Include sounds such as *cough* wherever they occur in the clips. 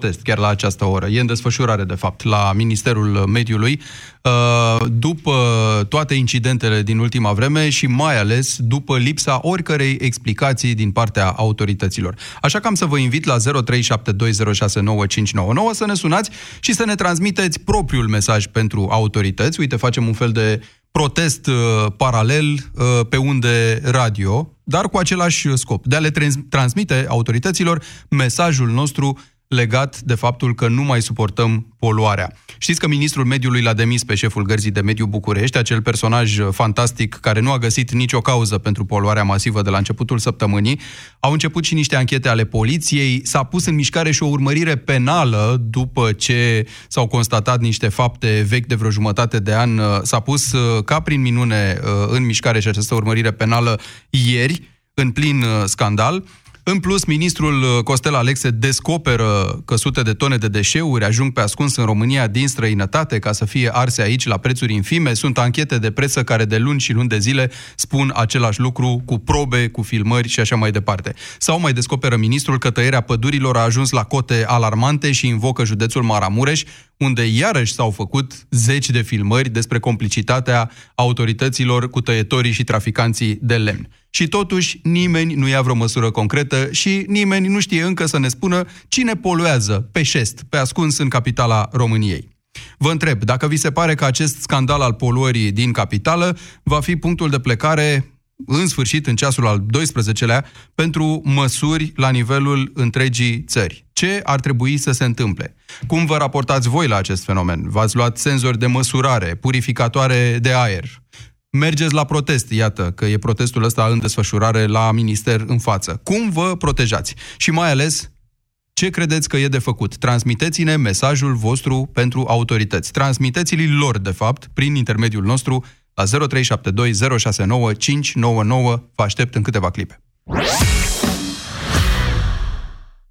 protest chiar la această oră. E în desfășurare, de fapt, la Ministerul Mediului, uh, după toate incidentele din ultima vreme și mai ales după lipsa oricărei explicații din partea autorităților. Așa că am să vă invit la 0372069599 să ne sunați și să ne transmiteți propriul mesaj pentru autorități. Uite, facem un fel de protest uh, paralel uh, pe unde radio, dar cu același scop, de a le transmite autorităților mesajul nostru legat de faptul că nu mai suportăm poluarea. Știți că ministrul mediului l-a demis pe șeful Gărzii de Mediu București, acel personaj fantastic care nu a găsit nicio cauză pentru poluarea masivă de la începutul săptămânii. Au început și niște anchete ale poliției, s-a pus în mișcare și o urmărire penală după ce s-au constatat niște fapte vechi de vreo jumătate de an. S-a pus ca prin minune în mișcare și această urmărire penală ieri, în plin scandal. În plus, ministrul uh, Costel Alexe descoperă că sute de tone de deșeuri ajung pe ascuns în România din străinătate ca să fie arse aici la prețuri infime. Sunt anchete de presă care de luni și luni de zile spun același lucru cu probe, cu filmări și așa mai departe. Sau mai descoperă ministrul că tăierea pădurilor a ajuns la cote alarmante și invocă județul Maramureș, unde iarăși s-au făcut zeci de filmări despre complicitatea autorităților cu tăietorii și traficanții de lemn. Și totuși nimeni nu ia vreo măsură concretă și nimeni nu știe încă să ne spună cine poluează pe șest, pe ascuns în capitala României. Vă întreb, dacă vi se pare că acest scandal al poluării din capitală va fi punctul de plecare în sfârșit, în ceasul al 12-lea, pentru măsuri la nivelul întregii țări. Ce ar trebui să se întâmple? Cum vă raportați voi la acest fenomen? V-ați luat senzori de măsurare, purificatoare de aer? Mergeți la protest, iată că e protestul ăsta în desfășurare la minister în față. Cum vă protejați? Și mai ales, ce credeți că e de făcut? Transmiteți-ne mesajul vostru pentru autorități. Transmiteți-l lor, de fapt, prin intermediul nostru la 0372069599. Vă aștept în câteva clipe.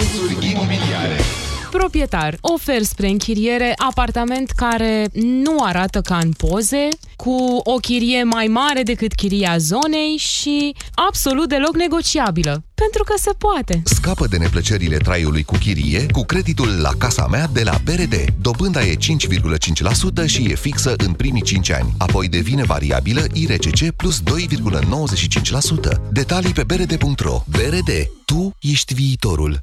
Anunțuri imobiliare. Proprietar, ofer spre închiriere apartament care nu arată ca în poze, cu o chirie mai mare decât chiria zonei și absolut deloc negociabilă. Pentru că se poate. Scapă de neplăcerile traiului cu chirie cu creditul la casa mea de la BRD. Dobânda e 5,5% și e fixă în primii 5 ani. Apoi devine variabilă IRCC plus 2,95%. Detalii pe brd.ro. BRD. Tu ești viitorul.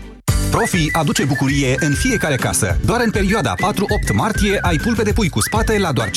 Profi aduce bucurie în fiecare casă. Doar în perioada 4-8 martie ai pulpe de pui cu spate la doar 5,49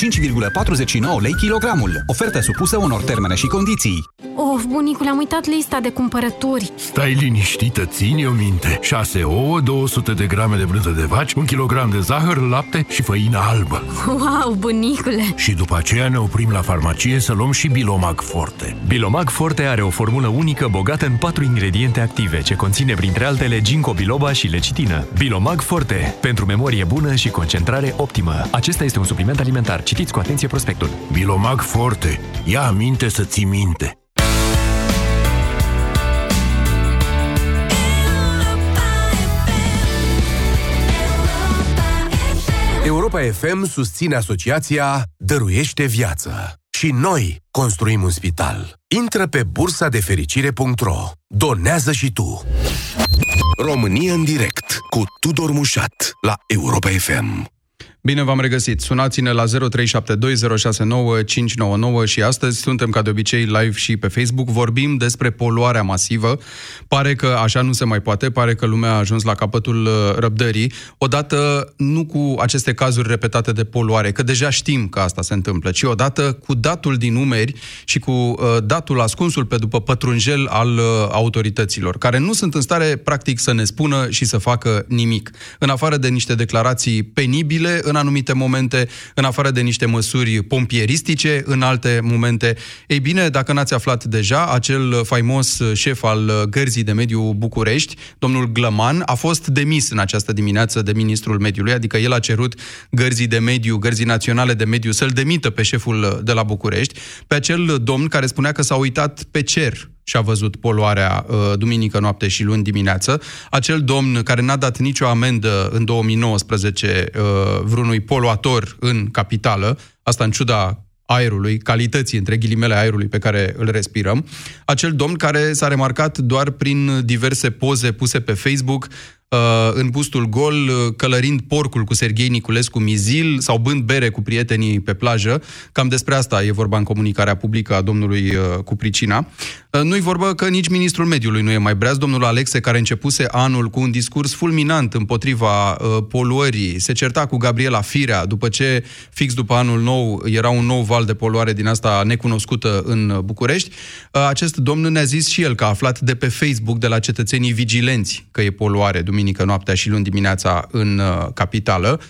lei kilogramul. Ofertă supusă unor termene și condiții. Of, bunicule, am uitat lista de cumpărături. Stai liniștită, ține o minte. 6 ouă, 200 de grame de brânză de vaci, 1 kg de zahăr, lapte și făină albă. Wow, bunicule! Și după aceea ne oprim la farmacie să luăm și Bilomag Forte. Bilomag Forte are o formulă unică bogată în patru ingrediente active, ce conține printre altele ginkgo biloba și lecitină. Bilomag Forte. Pentru memorie bună și concentrare optimă. Acesta este un supliment alimentar. Citiți cu atenție prospectul. Bilomag Forte. Ia aminte să ții minte. Europa FM susține asociația Dăruiește Viață. Și noi construim un spital. Intră pe bursa de fericire.ro. Donează și tu. România în direct cu Tudor Mușat la Europa FM. Bine v-am regăsit. Sunați-ne la 0372069599 și astăzi suntem ca de obicei live și pe Facebook. Vorbim despre poluarea masivă. Pare că așa nu se mai poate, pare că lumea a ajuns la capătul uh, răbdării. Odată nu cu aceste cazuri repetate de poluare, că deja știm că asta se întâmplă, ci odată cu datul din numeri și cu uh, datul ascunsul pe după pătrunjel al uh, autorităților, care nu sunt în stare practic să ne spună și să facă nimic. În afară de niște declarații penibile, în anumite momente, în afară de niște măsuri pompieristice, în alte momente. Ei bine, dacă n-ați aflat deja, acel faimos șef al Gărzii de Mediu București, domnul Glăman, a fost demis în această dimineață de ministrul mediului, adică el a cerut Gărzii de Mediu, Gărzii Naționale de Mediu să-l demită pe șeful de la București, pe acel domn care spunea că s-a uitat pe cer și a văzut poluarea uh, duminică noapte și luni dimineață. Acel domn care n-a dat nicio amendă în 2019 uh, vreunui poluator în capitală, asta în ciuda aerului, calității, între ghilimele, aerului pe care îl respirăm. Acel domn care s-a remarcat doar prin diverse poze puse pe Facebook, Uh, în bustul gol, uh, călărind porcul cu Serghei Niculescu Mizil sau bând bere cu prietenii pe plajă. Cam despre asta e vorba în comunicarea publică a domnului uh, cu pricina. Nu-i vorba că nici ministrul mediului nu e mai breaz. Domnul Alexe, care începuse anul cu un discurs fulminant împotriva poluării, se certa cu Gabriela Firea, după ce, fix după anul nou, era un nou val de poluare din asta necunoscută în București. Acest domn ne-a zis și el că a aflat de pe Facebook de la cetățenii vigilenți că e poluare duminică duminică noaptea și luni dimineața în uh, capitală,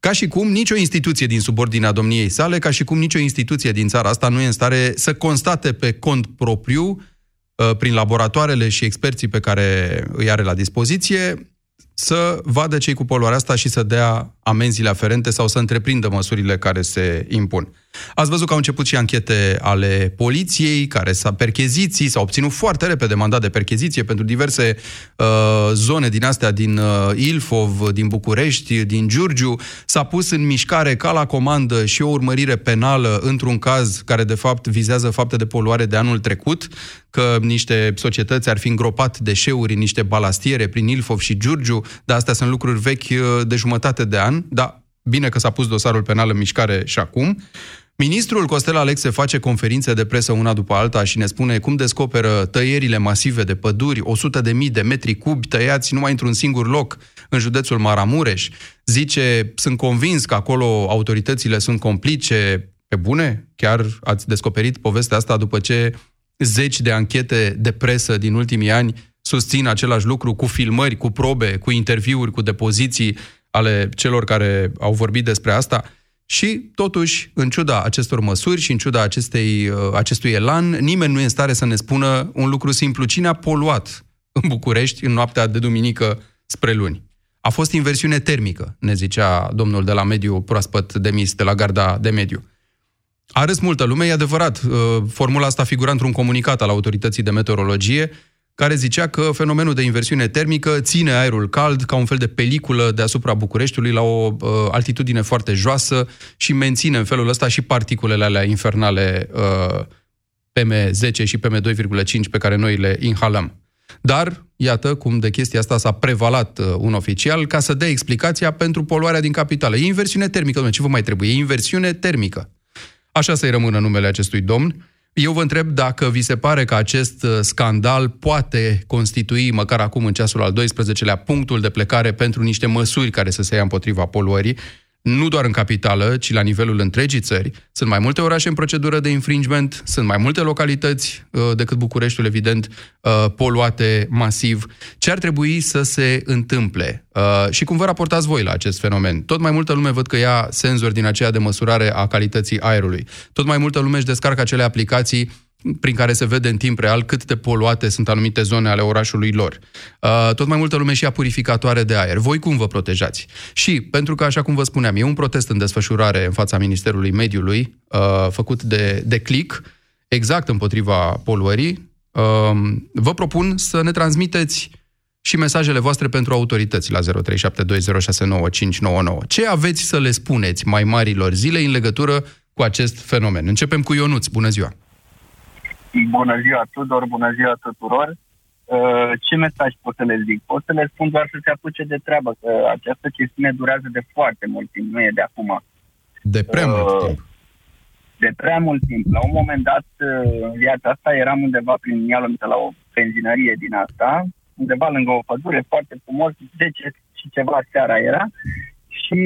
ca și cum nicio instituție din subordinea domniei sale, ca și cum nicio instituție din țara asta nu e în stare să constate pe cont propriu, uh, prin laboratoarele și experții pe care îi are la dispoziție, să vadă cei cu poluarea asta și să dea amenziile aferente sau să întreprindă măsurile care se impun. Ați văzut că au început și anchete ale poliției, care s-a percheziții, s-au obținut foarte repede mandat de percheziție pentru diverse uh, zone din astea, din uh, Ilfov, din București, din Giurgiu. S-a pus în mișcare ca la comandă și o urmărire penală într-un caz care de fapt vizează fapte de poluare de anul trecut, că niște societăți ar fi îngropat deșeuri în niște balastiere prin Ilfov și Giurgiu, dar astea sunt lucruri vechi uh, de jumătate de an, dar bine că s-a pus dosarul penal în mișcare și acum. Ministrul Costel Alexe face conferințe de presă una după alta și ne spune cum descoperă tăierile masive de păduri, 100 de mii de metri cubi tăiați numai într-un singur loc în județul Maramureș. Zice, sunt convins că acolo autoritățile sunt complice. Pe bune? Chiar ați descoperit povestea asta după ce zeci de anchete de presă din ultimii ani susțin același lucru cu filmări, cu probe, cu interviuri, cu depoziții ale celor care au vorbit despre asta. Și, totuși, în ciuda acestor măsuri și în ciuda acestei, uh, acestui elan, nimeni nu e în stare să ne spună un lucru simplu. Cine a poluat în București în noaptea de duminică spre luni? A fost inversiune termică, ne zicea domnul de la mediu proaspăt demis, de la garda de mediu. A râs multă lume, e adevărat. Uh, formula asta figura într-un comunicat al autorității de meteorologie, care zicea că fenomenul de inversiune termică ține aerul cald ca un fel de peliculă deasupra Bucureștiului la o uh, altitudine foarte joasă și menține în felul ăsta și particulele alea infernale uh, PM10 și PM2,5 pe care noi le inhalăm. Dar, iată cum de chestia asta s-a prevalat uh, un oficial ca să dea explicația pentru poluarea din capitală. E inversiune termică, domnule, ce vă mai trebuie? E inversiune termică. Așa să-i rămână numele acestui domn. Eu vă întreb dacă vi se pare că acest uh, scandal poate constitui, măcar acum în ceasul al 12-lea, punctul de plecare pentru niște măsuri care să se ia împotriva poluării nu doar în capitală, ci la nivelul întregii țări. Sunt mai multe orașe în procedură de infringement, sunt mai multe localități uh, decât Bucureștiul, evident, uh, poluate masiv. Ce ar trebui să se întâmple? Uh, și cum vă raportați voi la acest fenomen? Tot mai multă lume văd că ia senzori din aceea de măsurare a calității aerului. Tot mai multă lume își descarcă acele aplicații prin care se vede în timp real cât de poluate sunt anumite zone ale orașului lor. Uh, tot mai multă lume și a purificatoare de aer. Voi cum vă protejați? Și, pentru că, așa cum vă spuneam, e un protest în desfășurare în fața Ministerului Mediului, uh, făcut de, de click, exact împotriva poluării, uh, vă propun să ne transmiteți și mesajele voastre pentru autorități la 0372069599. Ce aveți să le spuneți mai marilor zile în legătură cu acest fenomen? Începem cu Ionuț. Bună ziua! Bună ziua, Tudor, bună ziua tuturor. Uh, ce mesaj pot să le zic? Pot să le spun doar să se apuce de treabă, că această chestiune durează de foarte mult timp, nu e de acum. De prea uh, mult timp. De prea mult timp. La un moment dat, uh, în viața asta, eram undeva prin Ialomită la o benzinărie din asta, undeva lângă o pădure, foarte frumos, 10 și ceva seara era, și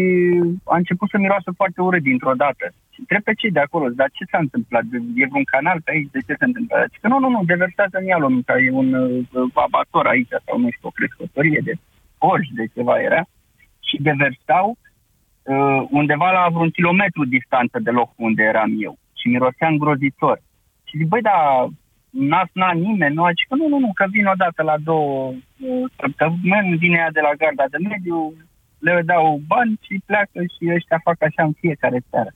a început să miroasă foarte urât dintr-o dată. Și întreb pe cei de acolo, dar ce s-a întâmplat? E vreun canal pe aici? De ce se întâmplă? Zic că nu, nu, nu, deversează în Ialomița, e un uh, abator aici sau nu știu, o crescătorie de porci, de ceva era. Și deversau uh, undeva la vreun kilometru distanță de locul unde eram eu. Și mirosea îngrozitor. Și zic, băi, dar n-a n-a nimeni, nu? Zic că nu, nu, nu, că vin odată la două uh, săptămâni, vine ea de la garda de mediu, le dau bani și pleacă și ăștia fac așa în fiecare seară.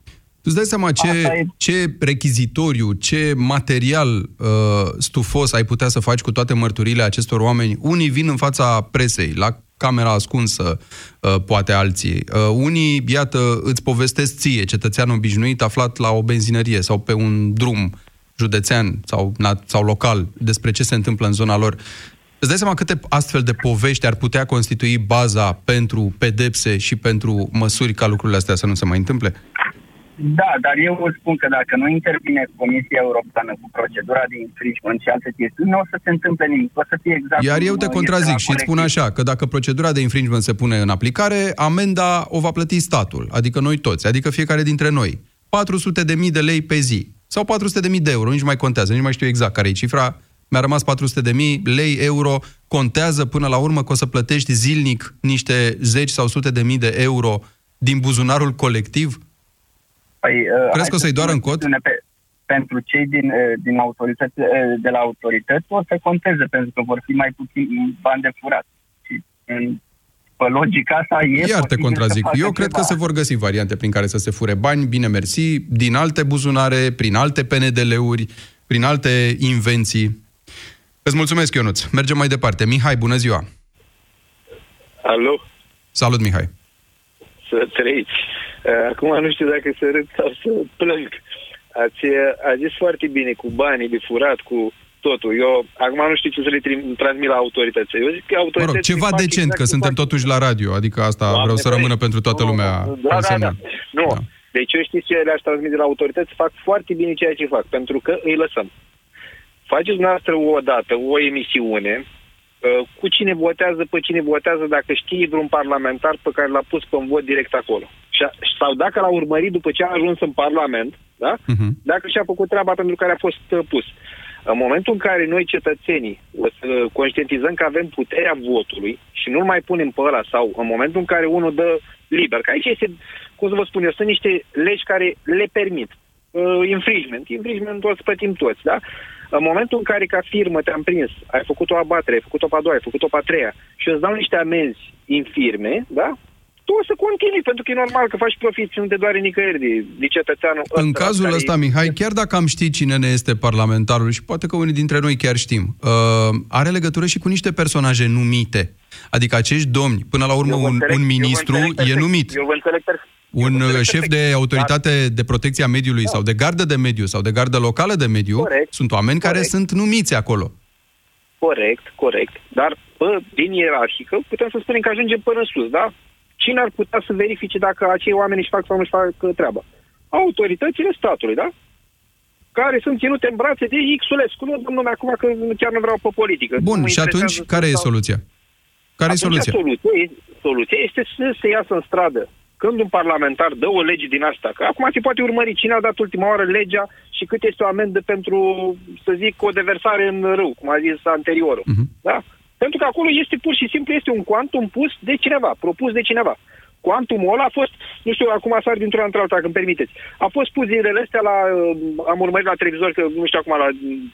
Tu îți dai seama ce, ce rechizitoriu, ce material uh, stufos ai putea să faci cu toate mărturile acestor oameni? Unii vin în fața presei, la camera ascunsă, uh, poate alții. Uh, unii, iată, îți povestesc ție, cetățean obișnuit, aflat la o benzinărie sau pe un drum județean sau, sau local, despre ce se întâmplă în zona lor. Îți dai seama câte astfel de povești ar putea constitui baza pentru pedepse și pentru măsuri ca lucrurile astea să nu se mai întâmple? Da, dar eu vă spun că dacă nu intervine Comisia Europeană cu procedura de infringement și alte chestiuni, nu o să se întâmple nimic. O să fie exact Iar eu te contrazic și îți spun așa, că dacă procedura de infringement se pune în aplicare, amenda o va plăti statul, adică noi toți, adică fiecare dintre noi. 400 de mii de lei pe zi. Sau 400 de mii de euro, nici mai contează, nici mai știu exact care e cifra. Mi-a rămas 400 de mii lei, euro. Contează până la urmă că o să plătești zilnic niște zeci sau sute de mii de euro din buzunarul colectiv? Păi, uh, Crezi că o să-i doar în cod? Pe, pentru cei din, uh, din autorități, uh, de la autorități o să conteze, pentru că vor fi mai puțin bani de furat. Și în pe logica asta e... Iar te contrazic. Eu cred ceva. că se vor găsi variante prin care să se fure bani, bine mersi, din alte buzunare, prin alte PNDL-uri, prin alte invenții. Îți mulțumesc, Ionuț. Mergem mai departe. Mihai, bună ziua! Alo! Salut, Mihai! Să trăiți! Uh, acum nu știu dacă să râd sau să plâng. Ați, uh, a zis foarte bine cu banii de furat, cu totul. Eu acum nu știu ce să le transmit la autorități. Eu zic că autoritățile... Mă rog, ceva decent, exact că suntem fac. totuși la radio, adică asta Doamne vreau să rămână pentru toată nu, lumea. Da, da, da. Nu. Da. Deci eu știți ce le-aș transmite la autorități? Fac foarte bine ceea ce fac, pentru că îi lăsăm. Faceți noastră o dată, o emisiune, uh, cu cine votează, pe cine votează, dacă știe vreun parlamentar pe care l-a pus pe un vot direct acolo. Sau dacă l-a urmărit după ce a ajuns în Parlament, da? Uh-huh. dacă și-a făcut treaba pentru care a fost uh, pus. În momentul în care noi, cetățenii, o să conștientizăm că avem puterea votului și nu mai punem pe ăla, sau în momentul în care unul dă liber, că aici este, cum să vă spun eu, sunt niște legi care le permit. Uh, infringement. Infringement o să plătim toți, da? În momentul în care ca firmă te-am prins, ai făcut o abatere, ai făcut-o pe a doua, ai făcut-o pe a treia și îți dau niște amenzi infirme, da? Tu o să continui, pentru că e normal că faci profit și nu te doare nicăieri de, de cetățeanul În ăsta, cazul ăsta, e... Mihai, chiar dacă am ști cine ne este parlamentarul și poate că unii dintre noi chiar știm, uh, are legătură și cu niște personaje numite. Adică acești domni, până la urmă un, înțeleg, un ministru e numit. Eu vă înțeleg perfect. Un șef de autoritate dar... de protecție a mediului da. sau de gardă de mediu sau de gardă locală de mediu corect, sunt oameni corect. care sunt numiți acolo. Corect, corect. Dar, bă, din ierarhică, putem să spunem că ajungem până sus, da? Cine ar putea să verifice dacă acei oameni își fac sau nu își fac treaba? Autoritățile statului, da? Care sunt ținute în brațe de Xulescu. Nu dăm nume acum că chiar nu vreau pe politică. Bun, și atunci care e soluția? Care e soluția? Soluția, soluția este să se iasă în stradă când un parlamentar dă o lege din asta, că acum se poate urmări cine a dat ultima oară legea și cât este o amendă pentru, să zic, o deversare în râu, cum a zis anteriorul. Uh-huh. Da? Pentru că acolo este pur și simplu este un quantum pus de cineva, propus de cineva. Quantumul ăla a fost, nu știu, acum sar dintr-una într-alta, dacă îmi permiteți. A fost pus zilele astea la, uh, am urmărit la televizor, că nu știu acum la,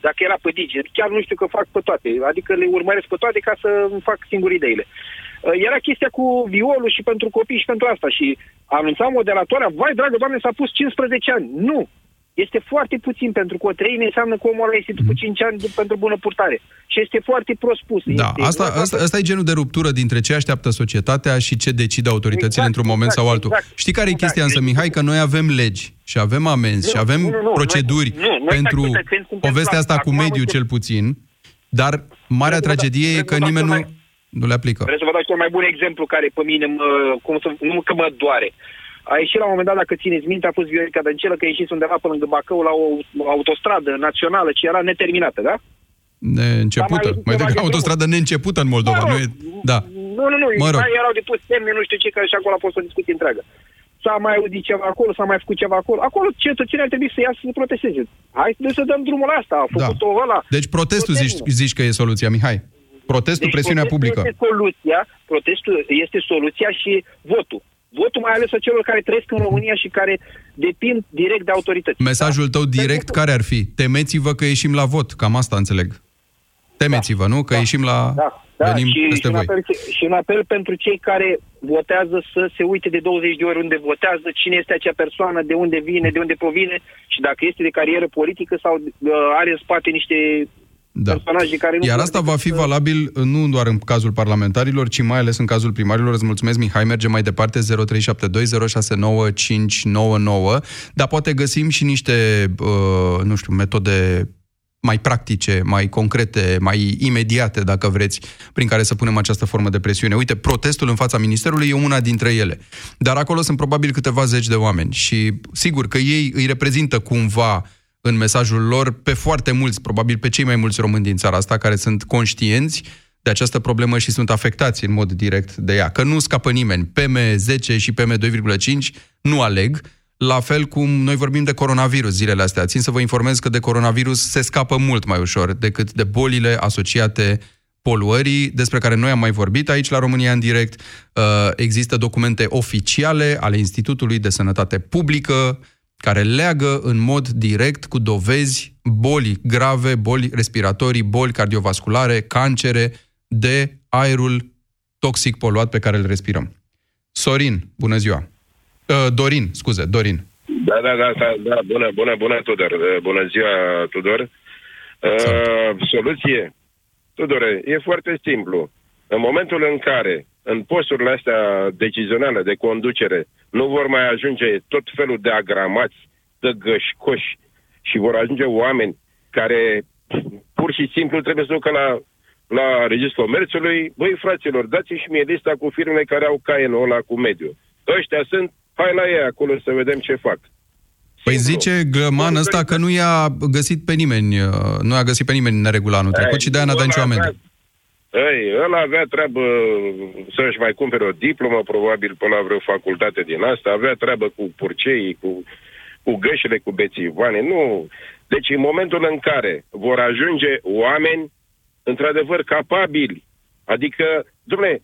dacă era pe Digi, chiar nu știu că fac pe toate, adică le urmăresc pe toate ca să îmi fac singur ideile. Uh, era chestia cu violul și pentru copii și pentru asta și anunța moderatoarea, vai dragă doamne, s-a pus 15 ani. Nu! Este foarte puțin, pentru că o treime înseamnă că omul ăla este după 5 mhm. ani pentru bună purtare. Și este foarte prost spus. Da, este, asta, asta, asta e genul de ruptură dintre ce așteaptă societatea și ce decide autoritățile exact, într-un moment exact, sau altul. Exact. Știi care e exact. chestia însă, Mihai? Că noi avem legi și avem amenzi nu, și avem nu, nu, proceduri nu, nu, pentru povestea asta cu mediul cel puțin Dar marea tragedie e că nimeni nu, nu le aplică. Vreau să vă dau cel mai bun exemplu care pe mine, mă, cum să, nu că mă doare. A ieșit la un moment dat, dacă țineți minte, a fost Viorica Dăncelă că a ieșit undeva pe lângă Bacău la o autostradă națională ce era neterminată, da? Neîncepută. Dar mai- Mai degrabă ceva de autostradă neîncepută în Moldova. Mă rog, Nu e... Da. Nu, nu, nu, Mă rog. mai erau de pus semne, nu știu ce, că și acolo a fost o discuție întreagă. S-a mai auzit ceva acolo, s-a mai făcut ceva acolo. Acolo cetățenii ar trebui să iasă să protesteze. Hai să dăm drumul la asta, a făcut-o ăla. Deci protestul zici, zici că e soluția, Mihai. Protestul, Deci presiunea protestul publică. Este soluția, protestul este soluția și votul. Votul mai ales a celor care trăiesc în România și care depind direct de autorități. Mesajul tău direct care ar fi? Temeți-vă că ieșim la vot. Cam asta înțeleg. Temeți-vă, nu? Că ieșim la... Da, da, Venim și, peste și, un voi. apel, și un apel pentru cei care votează să se uite de 20 de ori unde votează, cine este acea persoană, de unde vine, de unde provine și dacă este de carieră politică sau uh, are în spate niște Da. personaje care nu... Iar asta va fi valabil uh, nu doar în cazul parlamentarilor, ci mai ales în cazul primarilor. Îți mulțumesc, Mihai. Merge mai departe 0372069599, dar poate găsim și niște, uh, nu știu, metode mai practice, mai concrete, mai imediate, dacă vreți, prin care să punem această formă de presiune. Uite, protestul în fața ministerului e una dintre ele. Dar acolo sunt probabil câteva zeci de oameni și sigur că ei îi reprezintă cumva în mesajul lor pe foarte mulți, probabil pe cei mai mulți români din țara asta, care sunt conștienți de această problemă și sunt afectați în mod direct de ea. Că nu scapă nimeni. PM10 și PM2,5 nu aleg, la fel cum noi vorbim de coronavirus zilele astea. Țin să vă informez că de coronavirus se scapă mult mai ușor decât de bolile asociate poluării, despre care noi am mai vorbit aici la România în direct. Uh, Există documente oficiale ale Institutului de Sănătate Publică care leagă în mod direct cu dovezi boli grave, boli respiratorii, boli cardiovasculare, cancere de aerul toxic poluat pe care îl respirăm. Sorin, bună ziua! Uh, Dorin, scuze, Dorin. Da, da, da, da, da, bună, bună, bună, Tudor. Uh, Bună ziua, Tudor. Uh, soluție? Tudore, e foarte simplu. În momentul în care în posturile astea decizionale de conducere nu vor mai ajunge tot felul de agramați, de gășcoși și vor ajunge oameni care pur și simplu trebuie să ducă la, la Registrul Comerțului, băi fraților, dați-mi și mie lista cu firme care au caienul ăla cu mediu. Ăștia sunt, hai la ei acolo să vedem ce fac. Păi zice Glăman ăsta că nu i-a găsit pe nimeni, uh, nu a găsit pe nimeni în neregulă anul trecut și de-aia n-a dat nicio amendă. Ei, ăla avea treabă să-și mai cumpere o diplomă, probabil pe la vreo facultate din asta, avea treabă cu purceii, cu, cu gășile, cu bețivane, nu. Deci în momentul în care vor ajunge oameni într-adevăr capabili, adică, domnule,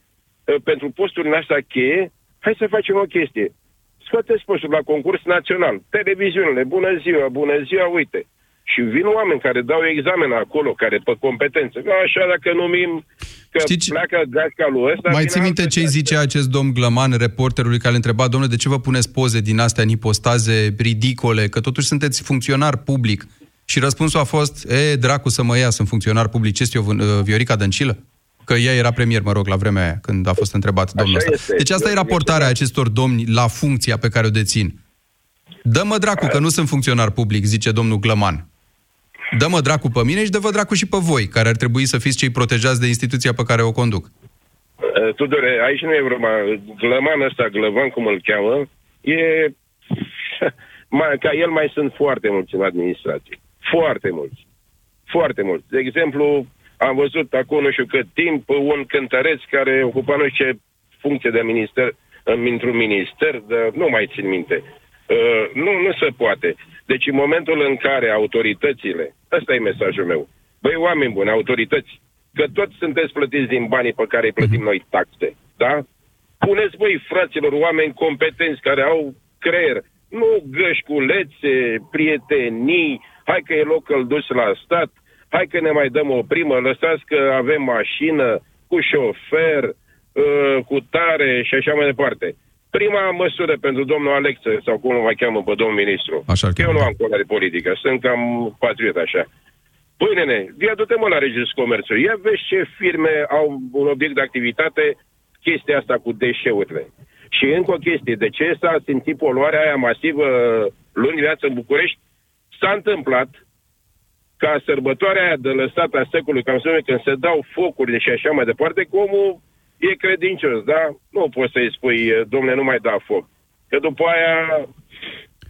pentru posturile astea cheie, hai să facem o chestie. Scoateți postul la concurs național, televiziunile, bună ziua, bună ziua, uite. Și vin oameni care dau examen acolo, care pe competență. Că Așa, dacă numim că Știți- pleacă gașca lui ăsta... Mai vine ții minte altă ce zice acest domn Glăman, reporterului care îl întreba, domnule, de ce vă puneți poze din astea în ipostaze ridicole, că totuși sunteți funcționar public? Și răspunsul a fost, e, dracu să mă ia, sunt funcționar public, ce este eu, uh, Viorica Dăncilă? Că ea era premier, mă rog, la vremea aia, când a fost întrebat domnul ăsta. este. Deci asta e Eu- raportarea acestor domni la funcția pe care o dețin. Dă-mă dracu, că nu sunt funcționar public, zice domnul Glăman. Dă-mă dracu pe mine și dă-vă dracu și pe voi, care ar trebui să fiți cei protejați de instituția pe care o conduc. Uh, Tudore, aici nu e vorba. Glăman ăsta, Glăvan, cum îl cheamă, e... *laughs* mai, ca el mai sunt foarte mulți în administrație. Foarte mulți. Foarte mulți. De exemplu, am văzut acum nu știu cât timp un cântăreț care ocupa nu știu ce funcție de minister, în- într-un minister, de, nu mai țin minte. Uh, nu, nu se poate. Deci în momentul în care autoritățile, ăsta e mesajul meu, băi oameni buni, autorități, că toți sunteți plătiți din banii pe care îi plătim noi taxe, da? Puneți, băi, fraților, oameni competenți care au creier, nu gășculețe, prietenii, hai că e loc dus la stat, hai că ne mai dăm o primă, lăsați că avem mașină, cu șofer, uh, cu tare și așa mai departe. Prima măsură pentru domnul Alexe, sau cum îl mai cheamă pe domnul ministru, Așa eu nu am colare politică, sunt cam patriot așa. Păi, nene, ia du-te mă la Registrul Comerțului, ia vezi ce firme au un obiect de activitate, chestia asta cu deșeurile. Și încă o chestie, de ce s-a simțit poluarea aia masivă luni viață în București? S-a întâmplat ca sărbătoarea aia de lăsat a secolului, cam să când se dau focuri și așa mai departe, că omul e credincios, da? Nu poți să-i spui, domne, nu mai da foc. Că după aia...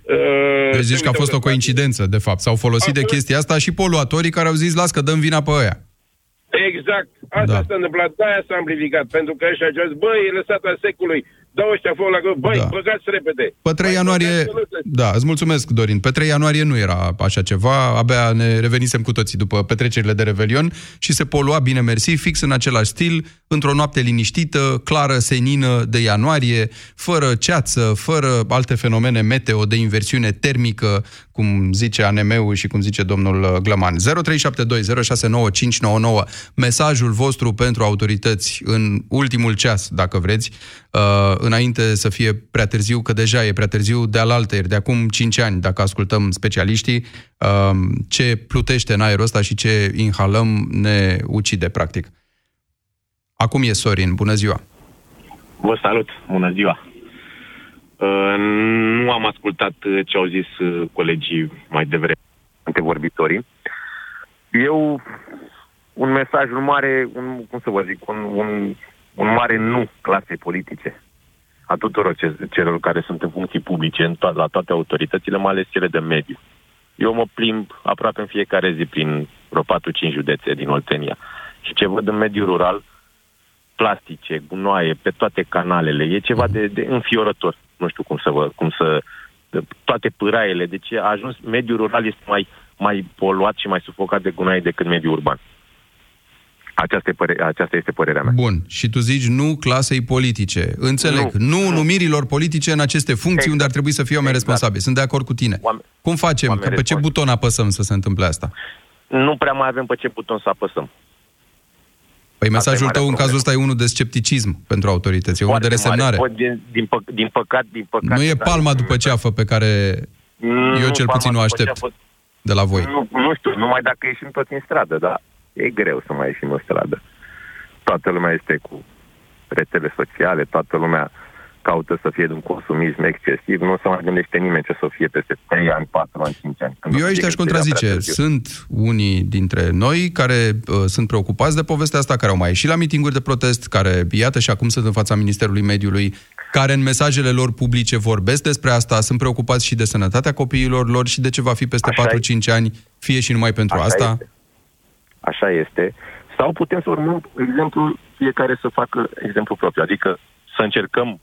Uh, deci zici că a fost o coincidență, de fapt. S-au folosit de chestia asta și poluatorii care au zis, las că dăm vina pe ăia. Exact. Asta da. s-a întâmplat. De-aia s-a amplificat. Pentru că ăștia au zis, băi, e lăsat a secolului dau ăștia foc la gură, băi, da. băgați repede. Pe 3 ianuarie, da, îți mulțumesc, Dorin, pe 3 ianuarie nu era așa ceva, abia ne revenisem cu toții după petrecerile de Revelion și se polua, bine mersi, fix în același stil, într-o noapte liniștită, clară, senină de ianuarie, fără ceață, fără alte fenomene meteo de inversiune termică, cum zice ANM-ul și cum zice domnul Glăman. 0372069599, mesajul vostru pentru autorități în ultimul ceas, dacă vreți, uh, înainte să fie prea târziu, că deja e prea târziu de alaltăieri, de acum 5 ani, dacă ascultăm specialiștii, uh, ce plutește în aerul ăsta și ce inhalăm ne ucide, practic. Acum e Sorin, bună ziua! Vă salut, bună ziua! Uh, nu am ascultat ce au zis uh, colegii mai devreme, antevorbitorii. Eu, un mesaj un mare, un, cum să vă zic, un, un un mare nu clasei politice a tuturor celor care sunt în funcții publice în to- la toate autoritățile, mai ales cele de mediu. Eu mă plimb aproape în fiecare zi prin vreo 4-5 județe din Oltenia și ce văd în mediul rural, plastice, gunoaie, pe toate canalele, e ceva de, de înfiorător. Nu știu cum să vă, cum să, toate pâraiele, deci a ajuns, mediul rural este mai, mai poluat și mai sufocat de gunoaie decât mediul urban. Aceasta, e păre- aceasta este părerea mea. Bun. Și tu zici nu clasei politice. Înțeleg. Nu, nu, nu. numirilor politice în aceste funcții exact. unde ar trebui să fie oameni exact. responsabili. Sunt de acord cu tine. Oameni, Cum facem? Că pe ce buton apăsăm să se întâmple asta? Nu prea mai avem pe ce buton să apăsăm. Păi mesajul tău în cazul ăsta e unul de scepticism pentru autorități, e unul de resemnare. Mare. Din, din, pă, din, păcat, din păcat... Nu e palma după ceafă pe care nu, eu cel puțin o aștept ceafă, de la voi. Nu, nu știu, numai dacă ieșim toți în stradă, dar e greu să mai ieșim în stradă. Toată lumea este cu rețele sociale, toată lumea caută să fie de un consumism excesiv, nu se mai gândește nimeni ce să fie peste 3 ani, 4 ani, 5 ani. Când Eu aici te-aș contrazice. Sunt unii dintre noi care uh, sunt preocupați de povestea asta, care au mai ieșit la mitinguri de protest, care, iată, și acum sunt în fața Ministerului Mediului, care în mesajele lor publice vorbesc despre asta, sunt preocupați și de sănătatea copiilor lor și de ce va fi peste 4-5 ani, fie și numai pentru Așa asta. Este. Așa este. Sau putem să urmăm exemplul fiecare să facă exemplu propriu, adică să încercăm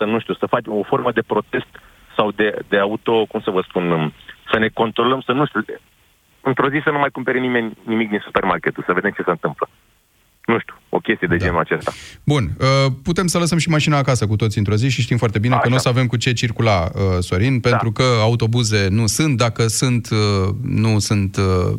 să, nu știu, să facem o formă de protest sau de, de auto, cum să vă spun, să ne controlăm, să nu știu, într-o zi să nu mai cumpere nimeni nimic din supermarketul, să vedem ce se întâmplă. Nu știu, o chestie de da. genul acesta. Bun, uh, putem să lăsăm și mașina acasă cu toți într-o zi și știm foarte bine Așa. că nu o să avem cu ce circula, uh, Sorin, da. pentru că autobuze nu sunt, dacă sunt, uh, nu sunt,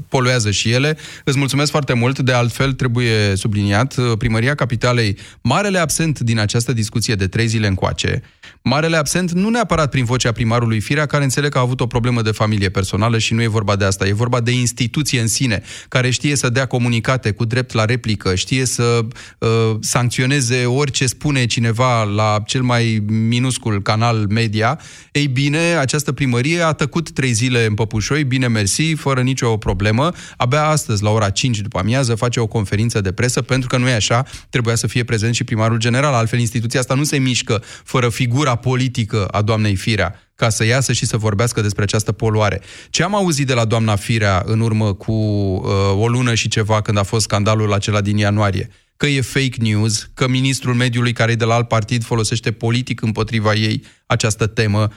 poluează și ele. Îți mulțumesc foarte mult, de altfel trebuie subliniat, Primăria Capitalei, marele absent din această discuție de trei zile încoace, marele absent nu neapărat prin vocea primarului Firea, care înțeleg că a avut o problemă de familie personală și nu e vorba de asta, e vorba de instituție în sine, care știe să dea comunicate cu drept la replică, știe știe să uh, sancționeze orice spune cineva la cel mai minuscul canal media, ei bine, această primărie a tăcut trei zile în Păpușoi, bine mersi, fără nicio problemă. Abia astăzi, la ora 5 după amiază, face o conferință de presă, pentru că nu e așa, trebuia să fie prezent și primarul general, altfel instituția asta nu se mișcă fără figura politică a doamnei Firea ca să iasă și să vorbească despre această poluare. Ce am auzit de la doamna Firea în urmă cu uh, o lună și ceva când a fost scandalul acela din ianuarie? Că e fake news, că ministrul mediului care e de la alt partid folosește politic împotriva ei această temă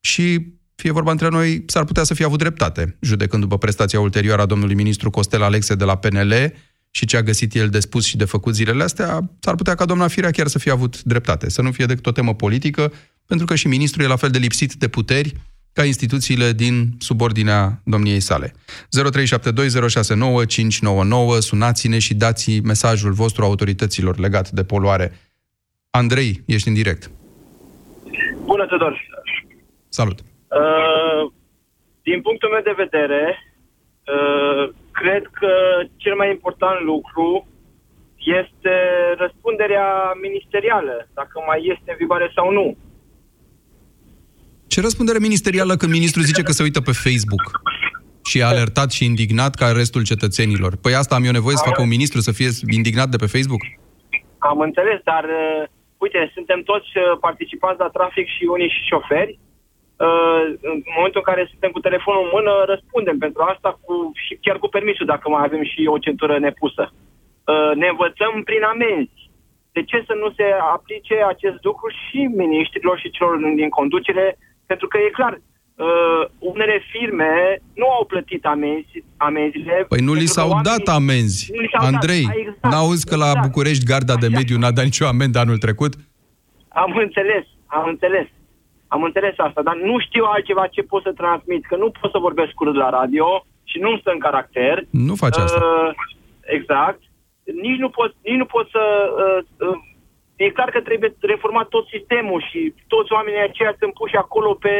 și fie vorba între noi, s-ar putea să fie avut dreptate, judecând după prestația ulterioară a domnului ministru Costel Alexe de la PNL, și ce a găsit el de spus și de făcut zilele astea, s-ar putea ca doamna Firea chiar să fie avut dreptate, să nu fie decât o temă politică, pentru că și ministrul e la fel de lipsit de puteri ca instituțiile din subordinea domniei sale. 0372069599, sunați-ne și dați mesajul vostru autorităților legat de poluare. Andrei, ești în direct. Bună, Tudor! Salut! Uh, din punctul meu de vedere, uh, cred că cel mai important lucru este răspunderea ministerială, dacă mai este în vigoare sau nu. Ce răspundere ministerială când ministrul zice că se uită pe Facebook? și e alertat și indignat ca restul cetățenilor. Păi asta am eu nevoie să facă un ministru să fie indignat de pe Facebook? Am înțeles, dar uh, uite, suntem toți uh, participanți la trafic și unii și șoferi. Uh, în momentul în care suntem cu telefonul în mână, răspundem pentru asta cu, și chiar cu permisul, dacă mai avem și o centură nepusă. Uh, ne învățăm prin amenzi. De ce să nu se aplice acest lucru și miniștrilor și celor din conducere? Pentru că e clar, uh, unele firme nu au plătit amenzi, amenziile. Păi nu li s-au oamenii- dat amenzi. Nu li s-au Andrei, dat. Exact, n-auzi că la exact. București garda de mediu n-a dat nicio amendă anul trecut? Am înțeles, am înțeles. Am înțeles asta, dar nu știu altceva ce pot să transmit, că nu pot să vorbesc curând la radio și nu-mi stă în caracter. Nu faci asta. Uh, exact. Nici nu pot, nici nu pot să... Uh, uh, e clar că trebuie reformat tot sistemul și toți oamenii aceia sunt puși acolo pe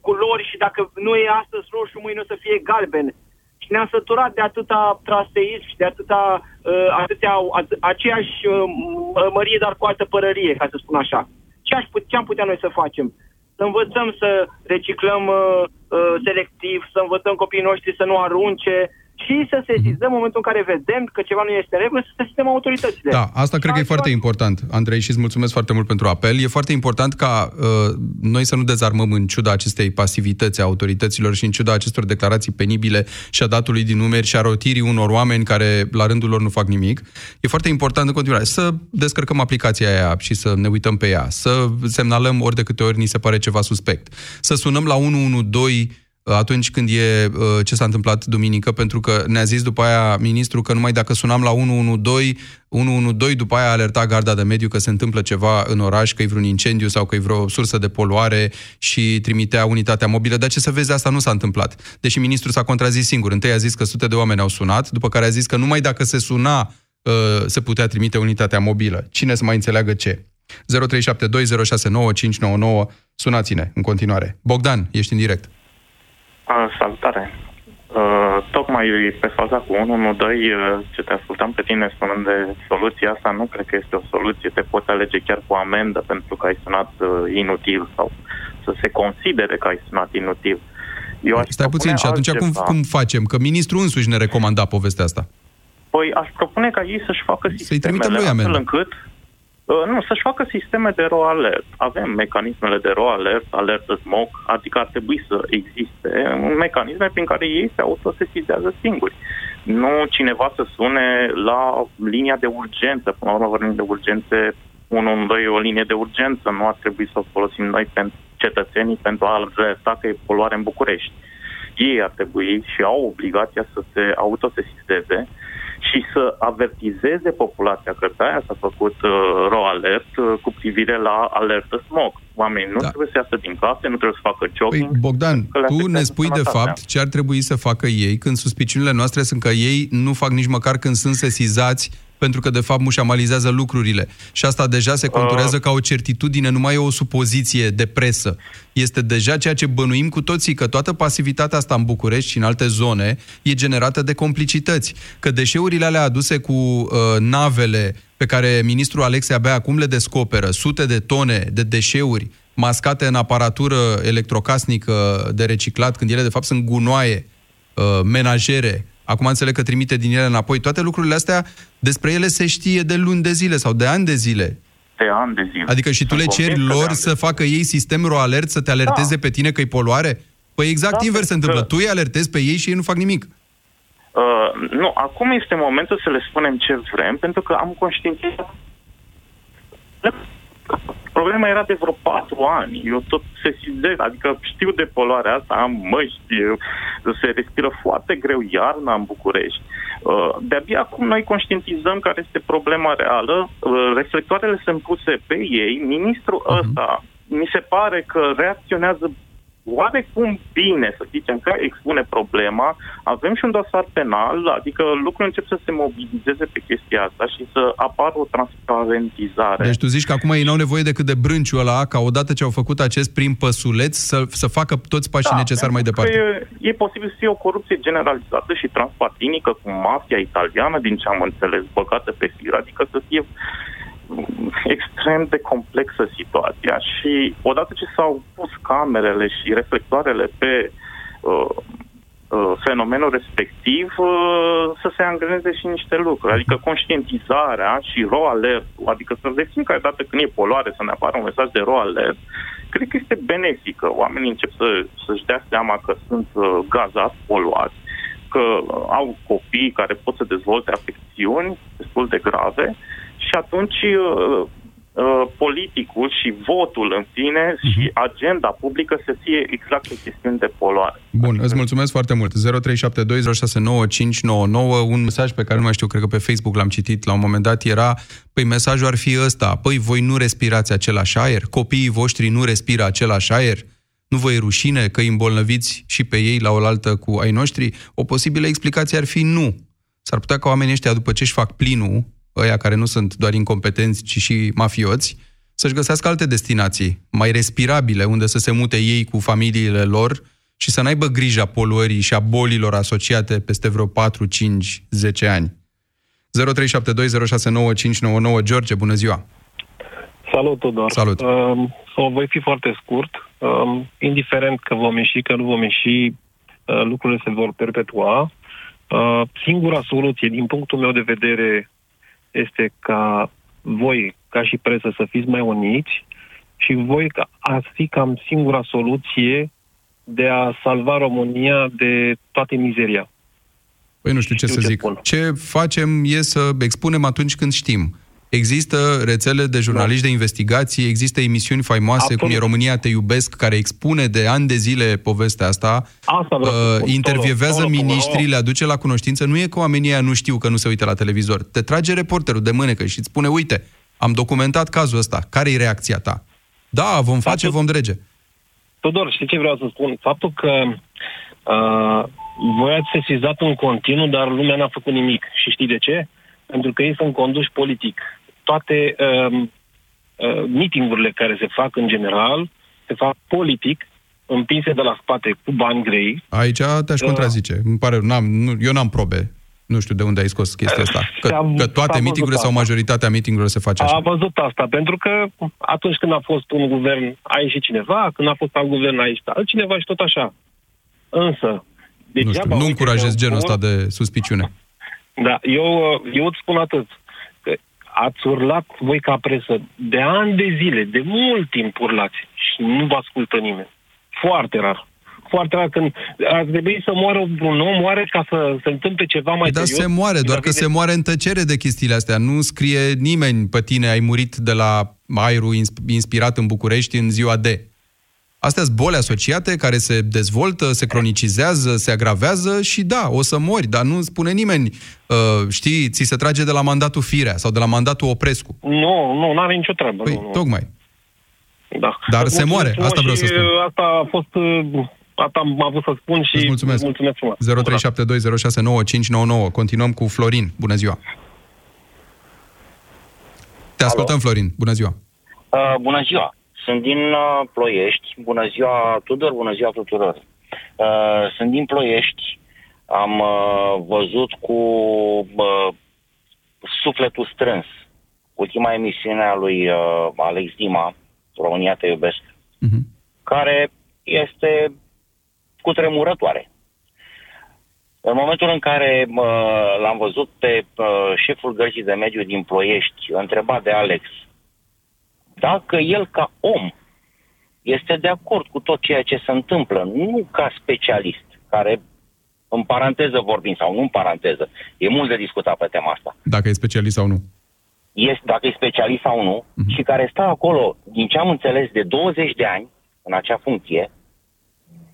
culori și dacă nu e astăzi roșu, mâine o să fie galben. Și ne-am săturat de atâta traseism și de atâta, uh, atâtea, at, aceeași uh, m- mărie, dar cu altă părărie, ca să spun așa. Ce, aș put, ce am putea noi să facem? Să învățăm să reciclăm uh, uh, selectiv, să învățăm copiii noștri să nu arunce și să sesizăm în momentul în care vedem că ceva nu este în regulă, să sesizăm autoritățile. Da, asta cred că e foarte important, Andrei, și îți mulțumesc foarte mult pentru apel. E foarte important ca uh, noi să nu dezarmăm în ciuda acestei pasivități a autorităților și în ciuda acestor declarații penibile și a datului din numeri și a rotirii unor oameni care la rândul lor nu fac nimic. E foarte important în continuare să descărcăm aplicația aia și să ne uităm pe ea, să semnalăm ori de câte ori ni se pare ceva suspect, să sunăm la 112 atunci când e uh, ce s-a întâmplat duminică, pentru că ne-a zis după aia ministrul că numai dacă sunam la 112, 112 după aia alerta garda de mediu că se întâmplă ceva în oraș, că e vreun incendiu sau că e vreo sursă de poluare și trimitea unitatea mobilă. Dar ce să vezi, asta nu s-a întâmplat. Deși ministrul s-a contrazis singur. Întâi a zis că sute de oameni au sunat, după care a zis că numai dacă se suna uh, se putea trimite unitatea mobilă. Cine să mai înțeleagă ce? 0372069599 Sunați-ne în continuare. Bogdan, ești în direct. A, salutare! Uh, tocmai pe faza cu 112, uh, ce te ascultam pe tine spunând de soluția asta, nu cred că este o soluție. Te poți alege chiar cu amendă pentru că ai sunat uh, inutil sau să se considere că ai sunat inutil. Eu aș Stai puțin, și atunci cum, altceva. cum facem? Că ministrul însuși ne recomanda povestea asta. Păi aș propune ca ei să-și facă sistemele trimitem lui astfel amendă. încât uh, nu, să-și facă sisteme de RO alert. Avem mecanismele de RO alert, alertă smog, adică ar trebui să existe mecanisme prin care ei se autosesizează singuri. Nu cineva să sune la linia de urgență. Până la urmă vorbim de urgențe 112 e o linie de urgență, nu ar trebui să o folosim noi pentru cetățenii pentru a alerta că e poluare în București. Ei ar trebui și au obligația să se autosesizeze și să avertizeze populația, că de aia s-a făcut uh, ro alert uh, cu privire la alertă smog. Oamenii nu da. trebuie să iasă din case, nu trebuie să facă jogging. Păi, Bogdan, că le tu ne afectează spui de sănătatea. fapt ce ar trebui să facă ei când suspiciunile noastre sunt că ei nu fac nici măcar când sunt sesizați pentru că de fapt mușamalizează lucrurile. Și asta deja se conturează ca o certitudine, nu mai e o supoziție de presă. Este deja ceea ce bănuim cu toții, că toată pasivitatea asta în București și în alte zone e generată de complicități. Că deșeurile alea aduse cu uh, navele pe care ministrul Alexe abia acum le descoperă, sute de tone de deșeuri mascate în aparatură electrocasnică de reciclat, când ele de fapt sunt gunoaie, uh, menajere, acum înțeleg că trimite din ele înapoi, toate lucrurile astea, despre ele se știe de luni de zile sau de ani de zile. De ani de zile. Adică și tu Sunt le ceri convins că de lor ani să facă ei sistemul alert, să te alerteze pe tine că e poluare? Păi exact Da, invers se pentru întâmplă. Tu îi alertezi pe ei și ei nu fac nimic. Uh, nu, acum este momentul să le spunem ce vrem, pentru că am conștientizat. Problema era de vreo patru ani. Eu tot sesizez, adică știu de poluarea asta, am măști, eu- se respiră foarte greu iarna în București. Uh, De-abia acum noi conștientizăm care este problema reală, uh, reflectoarele sunt puse pe ei, ministrul ăsta mi se pare că reacționează oarecum bine, să zicem, că expune problema, avem și un dosar penal, adică lucrurile încep să se mobilizeze pe chestia asta și să apară o transparentizare. Deci tu zici că acum ei n-au nevoie decât de brânciul ăla, ca odată ce au făcut acest prim păsuleț, să, să facă toți pașii necesari mai pentru departe. Că e, e posibil să fie o corupție generalizată și transpartinică cu mafia italiană, din ce am înțeles, băgată pe fir, adică să fie mm, extrem de complexă situația și odată ce s-au pus camerele și reflectoarele pe uh, uh, fenomenul respectiv uh, să se angreneze și niște lucruri. Adică conștientizarea și raw alert, adică să de fiecare dată când e poluare să ne apară un mesaj de raw alert, cred că este benefică. Oamenii încep să, să-și dea seama că sunt uh, gazați, poluați, că au copii care pot să dezvolte afecțiuni destul de grave și atunci uh, uh, politicul și votul în sine uh-huh. și agenda publică să fie exact o chestiune de poluare. Bun, îți mulțumesc foarte mult. 0372069599, un mesaj pe care nu mai știu, cred că pe Facebook l-am citit la un moment dat, era, păi mesajul ar fi ăsta, păi voi nu respirați același aer, copiii voștri nu respiră același aer, nu vă e rușine că îi îmbolnăviți și pe ei la oaltă cu ai noștri? O posibilă explicație ar fi nu. S-ar putea ca oamenii ăștia, după ce își fac plinul, ăia care nu sunt doar incompetenți, ci și mafioți, să-și găsească alte destinații mai respirabile, unde să se mute ei cu familiile lor și să n-aibă grija poluării și a bolilor asociate peste vreo 4, 5, 10 ani. 0372069599 George, bună ziua! Salut, Tudor! Salut! Um, o voi fi foarte scurt. Um, indiferent că vom ieși, că nu vom ieși, uh, lucrurile se vor perpetua. Uh, singura soluție, din punctul meu de vedere, este ca voi, ca și presă, să fiți mai uniți și voi ca, ați fi cam singura soluție de a salva România de toată mizeria. Păi nu știu ce Știu să ce zic. spun. Ce facem e să expunem atunci când știm. Există rețele de jurnaliști de investigație, există emisiuni faimoase, Absolut. cum e România te iubesc, care expune de ani de zile povestea asta. Asta vreau să spun. intervievează Solo, solo, miniștrii, solo. le aduce la cunoștință. Nu e că oamenii ăia nu știu că nu se uită la televizor. Te trage reporterul de mânecă și îți spune, uite, am documentat cazul ăsta. Care e reacția ta? Da, vom face, vom drege. Tudor, știi ce vreau să spun? Faptul că uh, voi ați sesizat în continuu, dar lumea n-a făcut nimic. Și știi de ce? Pentru că ei sunt conduși politic. Toate uh, uh, meetingurile care se fac în general se fac politic, împinse de la spate cu bani grei. Aici te-aș Da. contrazice. Îmi pare, n-am, nu, eu n-am probe. Nu știu de unde ai scos chestia asta. Că, S-a- că s-a toate văzut mitingurile sau asta. majoritatea mitingurilor se face așa. A văzut asta, pentru că atunci când a fost un guvern, a ieșit cineva, când a fost alt guvern, a ieșit altcineva și tot așa. Însă, nu știu, degeaba, nu uite, încurajez că genul vor- ăsta de suspiciune. Da, eu, eu îți spun atât. Că ați urlat voi ca presă de ani de zile, de mult timp urlați și nu vă ascultă nimeni. Foarte rar. Foarte rar când ar trebui să moară un om, moare ca să se întâmple ceva mai Păi da, serios. se moare, doar că se moare în tăcere de chestiile astea. Nu scrie nimeni pe tine, ai murit de la aerul ins- inspirat în București în ziua D. Astea sunt boli asociate care se dezvoltă, se cronicizează, se agravează și da, o să mori, dar nu spune nimeni, uh, știi, ți se trage de la mandatul Firea sau de la mandatul Oprescu. Nu, nu, nu are nicio treabă. Păi, nu, nu. tocmai. Da. Dar Îți se moare, mulțumesc asta vreau să și spun. Asta a fost... uh, Asta am avut să spun și Îți mulțumesc. mulțumesc frumos. 0372069599. Continuăm cu Florin. Bună ziua. Te ascultăm, Florin. Bună ziua. Uh, bună ziua! Sunt din uh, Ploiești. Bună ziua, Tudor, bună ziua tuturor. Uh, sunt din Ploiești. Am uh, văzut cu uh, sufletul strâns ultima emisiune a lui uh, Alex Dima, România te iubesc, care este cutremurătoare. În momentul în care uh, l-am văzut pe uh, șeful gărzii de mediu din Ploiești, întrebat de Alex dacă el ca om este de acord cu tot ceea ce se întâmplă, nu ca specialist, care, în paranteză vorbind, sau nu în paranteză, e mult de discutat pe tema asta, Dacă e specialist sau nu. este, dacă e specialist sau nu, uh-huh. și care stă acolo, din ce am înțeles, de 20 de ani, în acea funcție,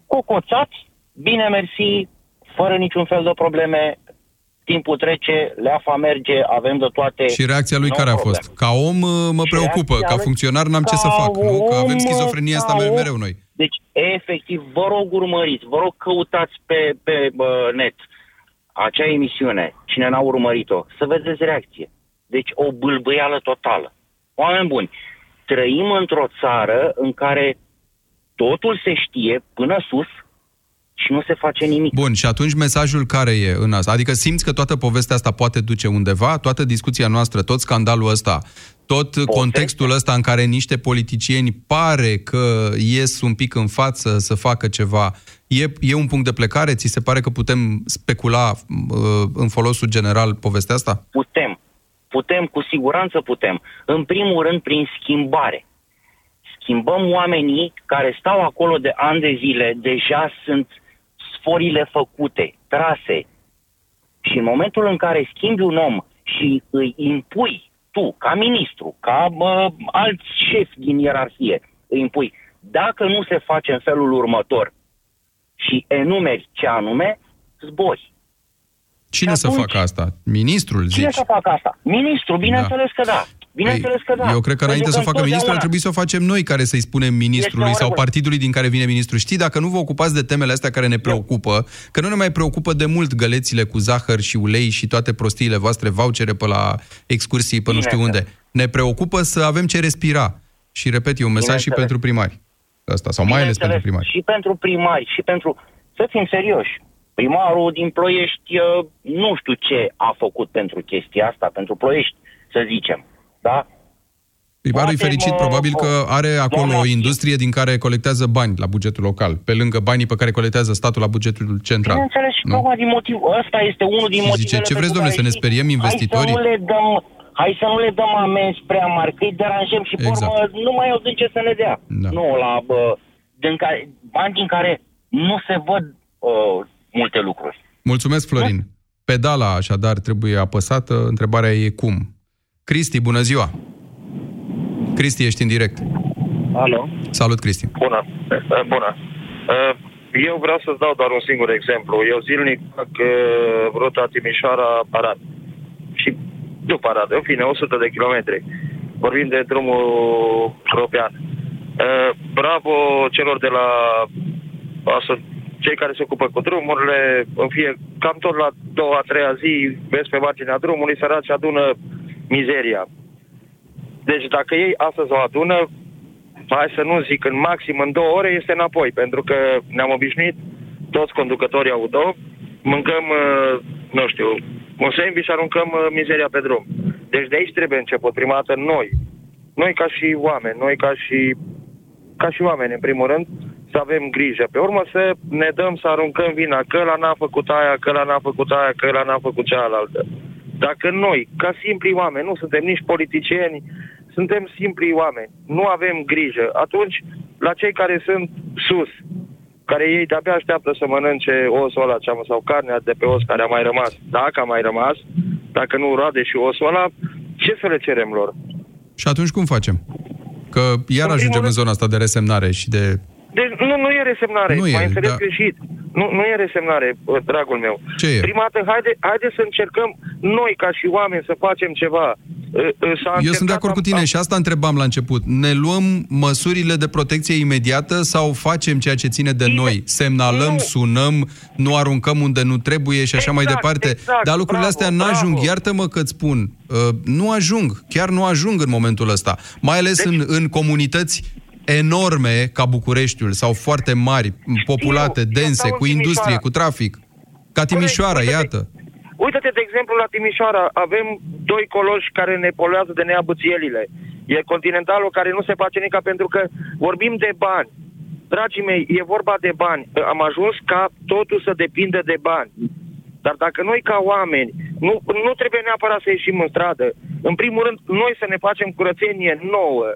cocoțați, bine mersi, fără niciun fel de probleme, timpul trece, leafa merge, avem de toate. Și reacția lui no care a problem. fost? Ca om uh, mă Și preocupă, reacția ca lui- funcționar n-am ce ca să fac, nu? Că avem om, schizofrenia asta ca me- om. mereu noi. Deci, efectiv, vă rog urmăriți, vă rog căutați pe, pe bă, net acea emisiune, cine n-a urmărit-o, să vedeți reacție. Deci o bâlbâială totală. Oameni buni, trăim într-o țară în care totul se știe până sus, și nu se face nimic. Bun, și atunci mesajul care e în asta? Adică simți că toată povestea asta poate duce undeva, toată discuția noastră, tot scandalul ăsta, tot Poveste? contextul ăsta în care niște politicieni pare că ies un pic în față să facă ceva, e, e un punct de plecare? Ți se pare că putem specula uh, în folosul general povestea asta? Putem. Putem, cu siguranță putem. În primul rând, prin schimbare. Schimbăm oamenii care stau acolo de ani de zile, deja sunt sforile făcute, trase. Și în momentul în care schimbi un om și îi impui tu, ca ministru, ca bă, alt șef din ierarhie, îi impui, dacă nu se face în felul următor și enumeri ce anume, zbori. Cine atunci, să facă asta? Ministrul, zici? Cine să facă asta? Ministrul, bineînțeles da. că da. Bineînțeles că da. Eu cred că înainte să facă ministrul, ar trebui să o facem noi care să-i spunem ministrului sau partidului din care vine ministrul. Știi, dacă nu vă ocupați de temele astea care ne preocupă, că nu ne mai preocupă de mult gălețile cu zahăr și ulei și toate prostiile voastre, vouchere pe la excursii, pe nu știu unde. Ne preocupă să avem ce respira. Și repet, e un mesaj și pentru primari. Asta, sau mai ales pentru primari. Și pentru primari, și pentru... Să fim serioși. Primarul din Ploiești, uh, nu știu ce a făcut pentru chestia asta, pentru Ploiești, să zicem. Da? Primarul e fericit, mă, probabil că are acolo o industrie din care colectează bani la bugetul local, pe lângă banii pe care colectează statul la bugetul central. Bineînțeles, și tocmai din motiv ăsta este unul din motivele... Zice, ce vreți, domnule, să ne speriem investitorii? Hai să nu le dăm, hai să nu le dăm amenzi prea mari, că îi deranjăm și, exact. urmă, nu mai au din ce să ne dea. Da. Nu, la bă, din care, bani din care nu se văd uh, multe lucruri. Mulțumesc, Florin. Da? Pedala, așadar, trebuie apăsată. Întrebarea e cum? Cristi, bună ziua! Cristi, ești în direct. Alo. Salut, Cristi. Bună. Eh, bună. Eh, eu vreau să-ți dau doar un singur exemplu. Eu zilnic fac eh, ruta Timișoara-Arad. Și după Arad, în fine, 100 de kilometri. Vorbim de drumul european. Bravo celor de la cei care se ocupă cu drumurile, în fie, cam tot la doua, a treia zi, vezi pe marginea drumului, săraci adună mizeria. Deci dacă ei astăzi o adună, hai să nu zic, în maxim în două ore este înapoi, pentru că ne-am obișnuit toți conducătorii auto, mâncăm, uh, nu știu, un sandwich și aruncăm uh, mizeria pe drum. Deci de aici trebuie început, prima dată noi. Noi ca și oameni, noi ca și, ca și oameni, în primul rând, să avem grijă. Pe urmă să ne dăm să aruncăm vina, că la n-a făcut aia, că la n-a făcut aia, că la n-a făcut cealaltă. Dacă noi, ca simpli oameni, nu suntem nici politicieni, suntem simpli oameni, nu avem grijă, atunci la cei care sunt sus, care ei de-abia așteaptă să mănânce osul ăla sau carnea de pe os care a mai rămas, dacă a mai rămas, dacă nu roade și osul ăla, ce să le cerem lor? Și atunci cum facem? Că iar în ajungem în zona asta de resemnare și de deci nu, nu e resemnare, nu mai e, înțeles da. greșit. Nu, nu e resemnare, dragul meu. Ce e? Prima dată, haide, haide să încercăm noi, ca și oameni, să facem ceva. Eu sunt de acord cu tine și asta întrebam la început. Ne luăm măsurile de protecție imediată sau facem ceea ce ține de noi? Semnalăm, nu. sunăm, nu aruncăm unde nu trebuie și așa exact, mai departe. Exact, Dar lucrurile bravo, astea nu ajung. Iartă-mă că îți spun. Uh, nu ajung. Chiar nu ajung în momentul ăsta. Mai ales deci... în, în comunități enorme ca Bucureștiul sau foarte mari, populate, eu, dense, eu cu industrie, cu trafic. Ca Timișoara, Corect, iată. Uite-te, de exemplu, la Timișoara. Avem doi coloși care ne poluează de neabuțielile. E Continentalul care nu se face nici pentru că vorbim de bani. Dragii mei, e vorba de bani. Am ajuns ca totul să depindă de bani. Dar dacă noi ca oameni nu, nu trebuie neapărat să ieșim în stradă, în primul rând noi să ne facem curățenie nouă,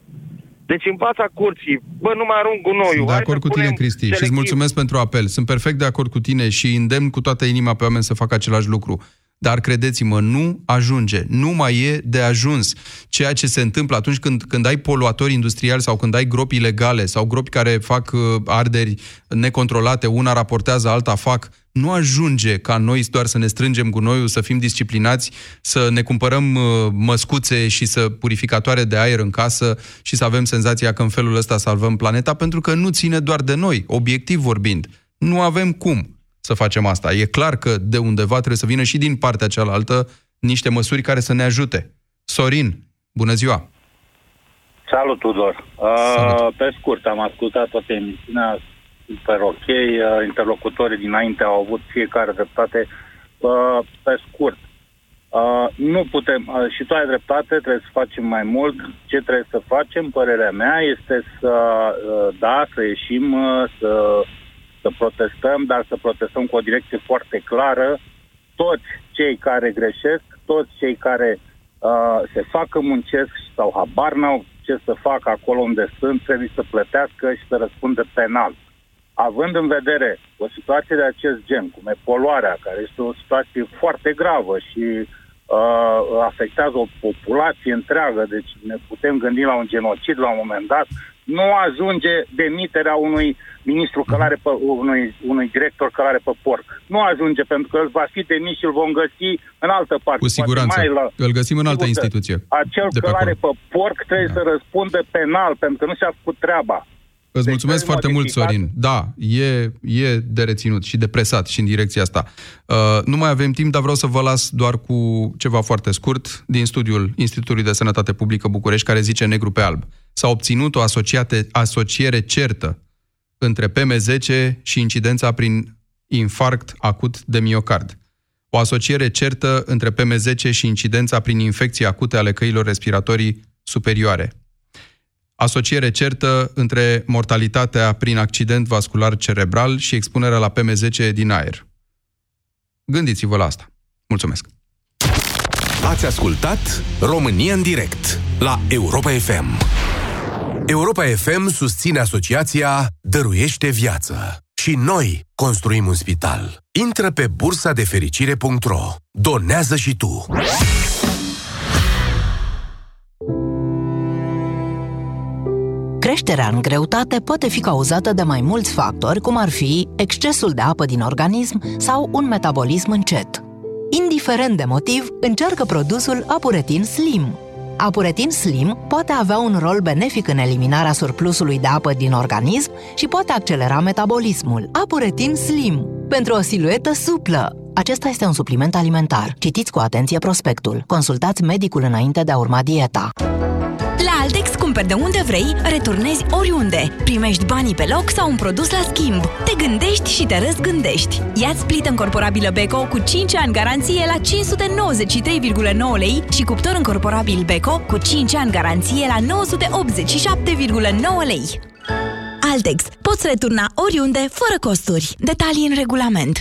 deci în fața curții, bă, nu mai arunc gunoiul. Sunt de acord cu tine, Cristi, selectiv. și îți mulțumesc pentru apel. Sunt perfect de acord cu tine și îndemn cu toată inima pe oameni să facă același lucru. Dar credeți-mă, nu ajunge, nu mai e de ajuns. Ceea ce se întâmplă atunci când, când ai poluatori industriali sau când ai gropi ilegale sau gropi care fac uh, arderi necontrolate, una raportează, alta fac, nu ajunge ca noi doar să ne strângem gunoiul, să fim disciplinați, să ne cumpărăm uh, măscuțe și să purificatoare de aer în casă și să avem senzația că în felul ăsta salvăm planeta, pentru că nu ține doar de noi, obiectiv vorbind. Nu avem cum să facem asta. E clar că de undeva trebuie să vină și din partea cealaltă niște măsuri care să ne ajute. Sorin, bună ziua! Salut, Tudor! Salut. Uh, pe scurt, am ascultat toată emisiunea, super ok. Uh, interlocutorii dinainte au avut fiecare dreptate uh, pe scurt. Uh, nu putem, uh, și tu ai dreptate, trebuie să facem mai mult. Ce trebuie să facem, părerea mea, este să, uh, da, să ieșim, uh, să, să protestăm, dar să protestăm cu o direcție foarte clară. Toți cei care greșesc, toți cei care uh, se facă muncesc sau habar n-au ce să facă acolo unde sunt, trebuie să plătească și să răspundă penal. Având în vedere o situație de acest gen, cum e poluarea, care este o situație foarte gravă și uh, afectează o populație întreagă, deci ne putem gândi la un genocid la un moment dat, nu ajunge demiterea unui ministru călare pe, unui, unui director călare pe porc. Nu ajunge, pentru că îl va fi demis și îl vom găsi în altă parte. Cu siguranță. Mai la, îl găsim în altă instituție. Acel de pe călare acolo. pe porc trebuie da. să răspundă penal, pentru că nu și-a făcut treaba. Îți mulțumesc foarte mult, Sorin. Da, e, e de reținut și de presat și în direcția asta. Uh, nu mai avem timp, dar vreau să vă las doar cu ceva foarte scurt din studiul Institutului de Sănătate Publică București, care zice negru pe alb. S-a obținut o asociate, asociere certă între PM10 și incidența prin infarct acut de miocard. O asociere certă între PM10 și incidența prin infecții acute ale căilor respiratorii superioare asociere certă între mortalitatea prin accident vascular cerebral și expunerea la PM10 din aer. Gândiți-vă la asta. Mulțumesc! Ați ascultat România în direct la Europa FM. Europa FM susține asociația Dăruiește Viață. Și noi construim un spital. Intră pe bursa de fericire.ro. Donează și tu. Creșterea în greutate poate fi cauzată de mai mulți factori, cum ar fi excesul de apă din organism sau un metabolism încet. Indiferent de motiv, încearcă produsul Apuretin Slim. Apuretin Slim poate avea un rol benefic în eliminarea surplusului de apă din organism și poate accelera metabolismul. Apuretin Slim, pentru o siluetă suplă. Acesta este un supliment alimentar. Citiți cu atenție prospectul. Consultați medicul înainte de a urma dieta. La Altex cumperi de unde vrei, returnezi oriunde. Primești banii pe loc sau un produs la schimb. Te gândești și te răzgândești. Ia-ți plită încorporabilă Beko cu 5 ani garanție la 593,9 lei și cuptor încorporabil Beko cu 5 ani garanție la 987,9 lei. Altex. Poți returna oriunde, fără costuri. Detalii în regulament.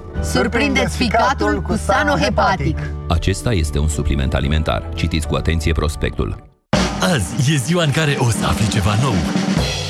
Surprindeți ficatul cu Sanohepatic. Acesta este un supliment alimentar. Citiți cu atenție prospectul. Azi e ziua în care o să afli ceva nou.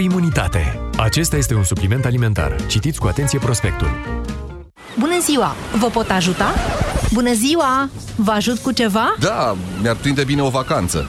imunitate. Acesta este un supliment alimentar. Citiți cu atenție prospectul. Bună ziua! Vă pot ajuta? Bună ziua! Vă ajut cu ceva? Da, mi-ar prinde bine o vacanță.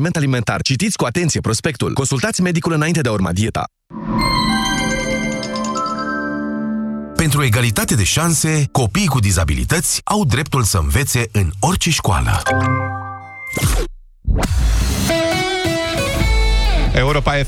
supliment alimentar. Citiți cu atenție prospectul. Consultați medicul înainte de a urma dieta. Pentru egalitate de șanse, copiii cu dizabilități au dreptul să învețe în orice școală. Europa FM